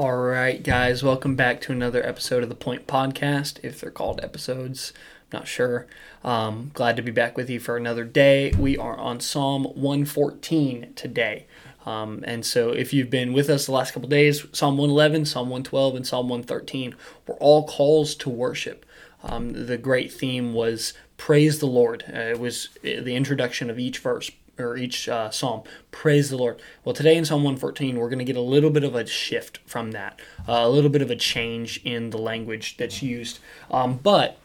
All right, guys, welcome back to another episode of the Point Podcast. If they're called episodes, I'm not sure. Um, glad to be back with you for another day. We are on Psalm 114 today. Um, and so, if you've been with us the last couple days, Psalm 111, Psalm 112, and Psalm 113 were all calls to worship. Um, the great theme was praise the Lord. Uh, it was the introduction of each verse or each uh, psalm. Praise the Lord. Well, today in Psalm 114, we're going to get a little bit of a shift from that, uh, a little bit of a change in the language that's used. Um, but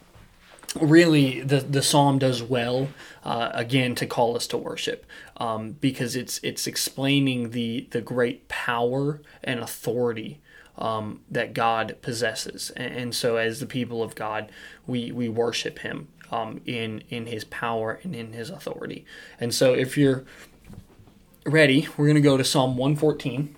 really, the the psalm does well uh, again to call us to worship um, because it's it's explaining the the great power and authority. Um, that God possesses, and, and so as the people of God, we we worship Him um, in in his power and in his authority. And so, if you're ready, we're going to go to Psalm 114.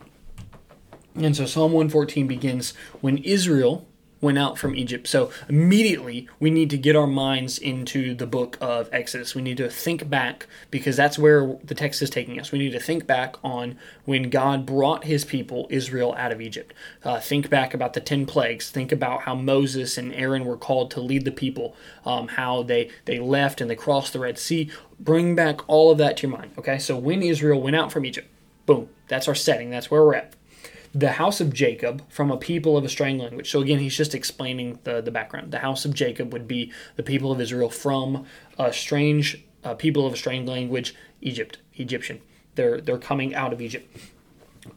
And so, Psalm 114 begins when Israel went out from Egypt. So immediately we need to get our minds into the book of Exodus. We need to think back because that's where the text is taking us. We need to think back on when God brought his people, Israel, out of Egypt. Uh, think back about the 10 plagues. Think about how Moses and Aaron were called to lead the people, um, how they, they left and they crossed the Red Sea. Bring back all of that to your mind. Okay, so when Israel went out from Egypt, boom, that's our setting. That's where we're at the house of Jacob from a people of a strange language. So again, he's just explaining the, the background. The house of Jacob would be the people of Israel from a strange uh, people of a strange language, Egypt, Egyptian. They're they're coming out of Egypt.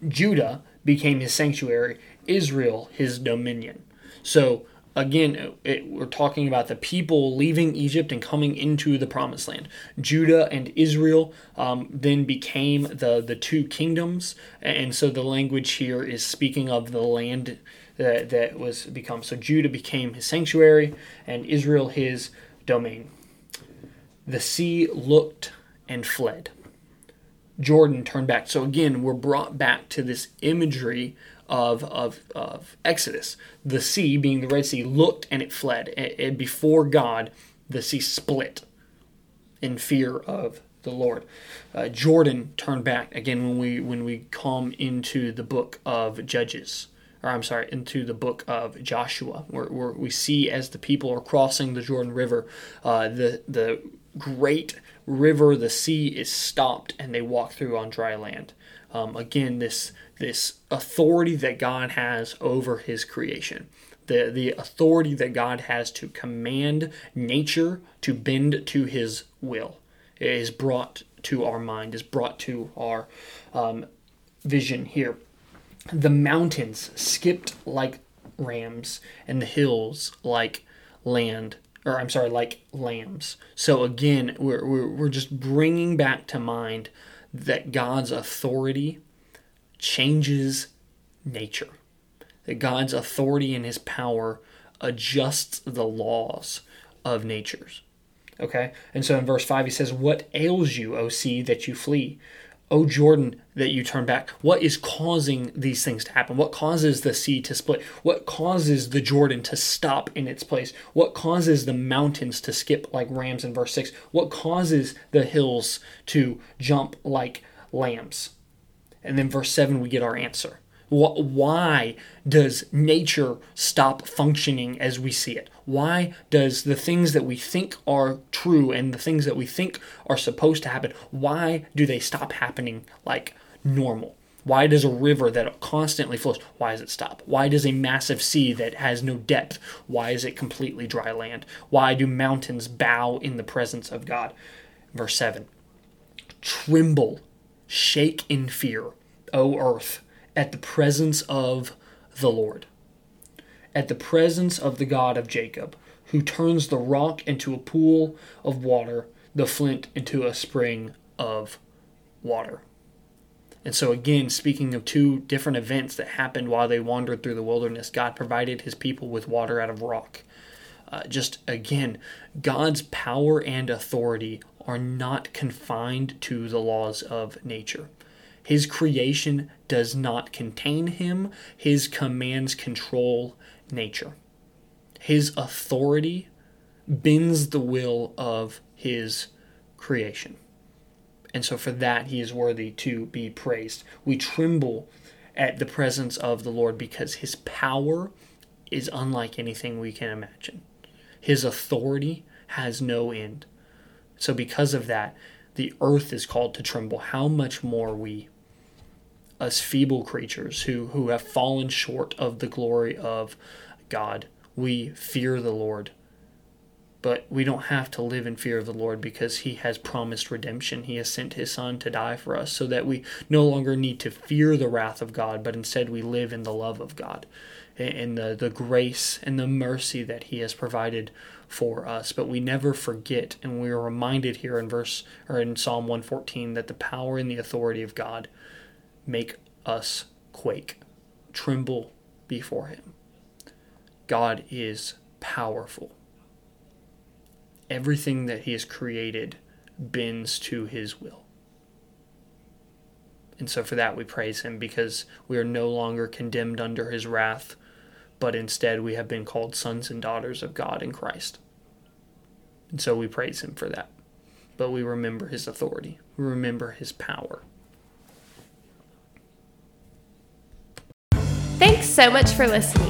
Judah became his sanctuary, Israel his dominion. So again, it, we're talking about the people leaving Egypt and coming into the promised land. Judah and Israel um, then became the, the two kingdoms. And so the language here is speaking of the land that, that was become. So Judah became his sanctuary and Israel his domain. The sea looked and fled. Jordan turned back. So again, we're brought back to this imagery of, of, of Exodus. The sea, being the Red Sea, looked and it fled. And before God, the sea split in fear of the Lord. Uh, Jordan turned back again when we when we come into the book of Judges, or I'm sorry, into the book of Joshua, where, where we see as the people are crossing the Jordan River, uh, the the great river, the sea is stopped, and they walk through on dry land. Um, again, this this authority that God has over His creation, the the authority that God has to command nature to bend to His will, is brought to our mind, is brought to our um, vision here. The mountains skipped like rams, and the hills like land or I'm sorry, like lambs. So again, we're, we're, we're just bringing back to mind that God's authority changes nature, that God's authority and his power adjusts the laws of natures. Okay? And so in verse 5, he says, What ails you, O sea, that you flee? O Jordan, that you turn back? What is causing these things to happen? What causes the sea to split? What causes the Jordan to stop in its place? What causes the mountains to skip like rams in verse 6? What causes the hills to jump like lambs? And then verse 7, we get our answer. Why does nature stop functioning as we see it? Why does the things that we think are true and the things that we think are supposed to happen, why do they stop happening like normal? Why does a river that constantly flows, why does it stop? Why does a massive sea that has no depth, why is it completely dry land? Why do mountains bow in the presence of God? Verse 7 Tremble, shake in fear, O earth at the presence of the Lord, at the presence of the God of Jacob, who turns the rock into a pool of water, the flint into a spring of water. And so, again, speaking of two different events that happened while they wandered through the wilderness, God provided his people with water out of rock. Uh, just again, God's power and authority are not confined to the laws of nature. His creation does not contain him, his commands control nature. His authority bends the will of his creation. And so for that, he is worthy to be praised. We tremble at the presence of the Lord because his power is unlike anything we can imagine. His authority has no end. So, because of that, the earth is called to tremble. How much more we, us feeble creatures who, who have fallen short of the glory of God, we fear the Lord but we don't have to live in fear of the Lord because He has promised redemption. He has sent His Son to die for us so that we no longer need to fear the wrath of God, but instead we live in the love of God, in the, the grace and the mercy that He has provided for us. But we never forget, and we are reminded here in verse or in Psalm 114 that the power and the authority of God make us quake, tremble before Him. God is powerful everything that he has created bends to his will. And so for that we praise him because we are no longer condemned under his wrath, but instead we have been called sons and daughters of God in Christ. And so we praise him for that. But we remember his authority, we remember his power. Thanks so much for listening.